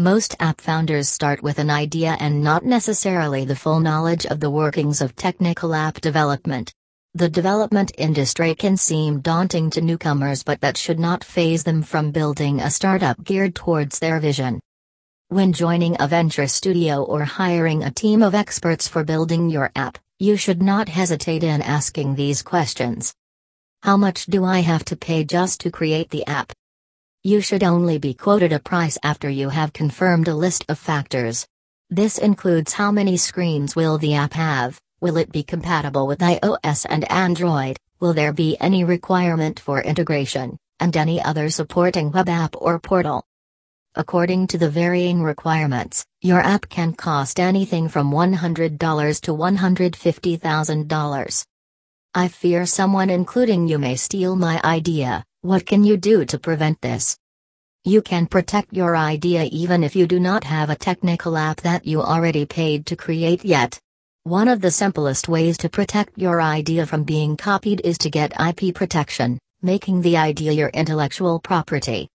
Most app founders start with an idea and not necessarily the full knowledge of the workings of technical app development. The development industry can seem daunting to newcomers, but that should not phase them from building a startup geared towards their vision. When joining a venture studio or hiring a team of experts for building your app, you should not hesitate in asking these questions. How much do I have to pay just to create the app? You should only be quoted a price after you have confirmed a list of factors. This includes how many screens will the app have, will it be compatible with iOS and Android, will there be any requirement for integration, and any other supporting web app or portal. According to the varying requirements, your app can cost anything from $100 to $150,000. I fear someone including you may steal my idea. What can you do to prevent this? You can protect your idea even if you do not have a technical app that you already paid to create yet. One of the simplest ways to protect your idea from being copied is to get IP protection, making the idea your intellectual property.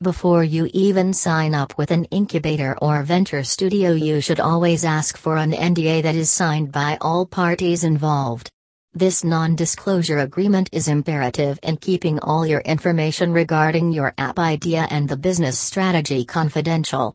Before you even sign up with an incubator or venture studio, you should always ask for an NDA that is signed by all parties involved. This non-disclosure agreement is imperative in keeping all your information regarding your app idea and the business strategy confidential.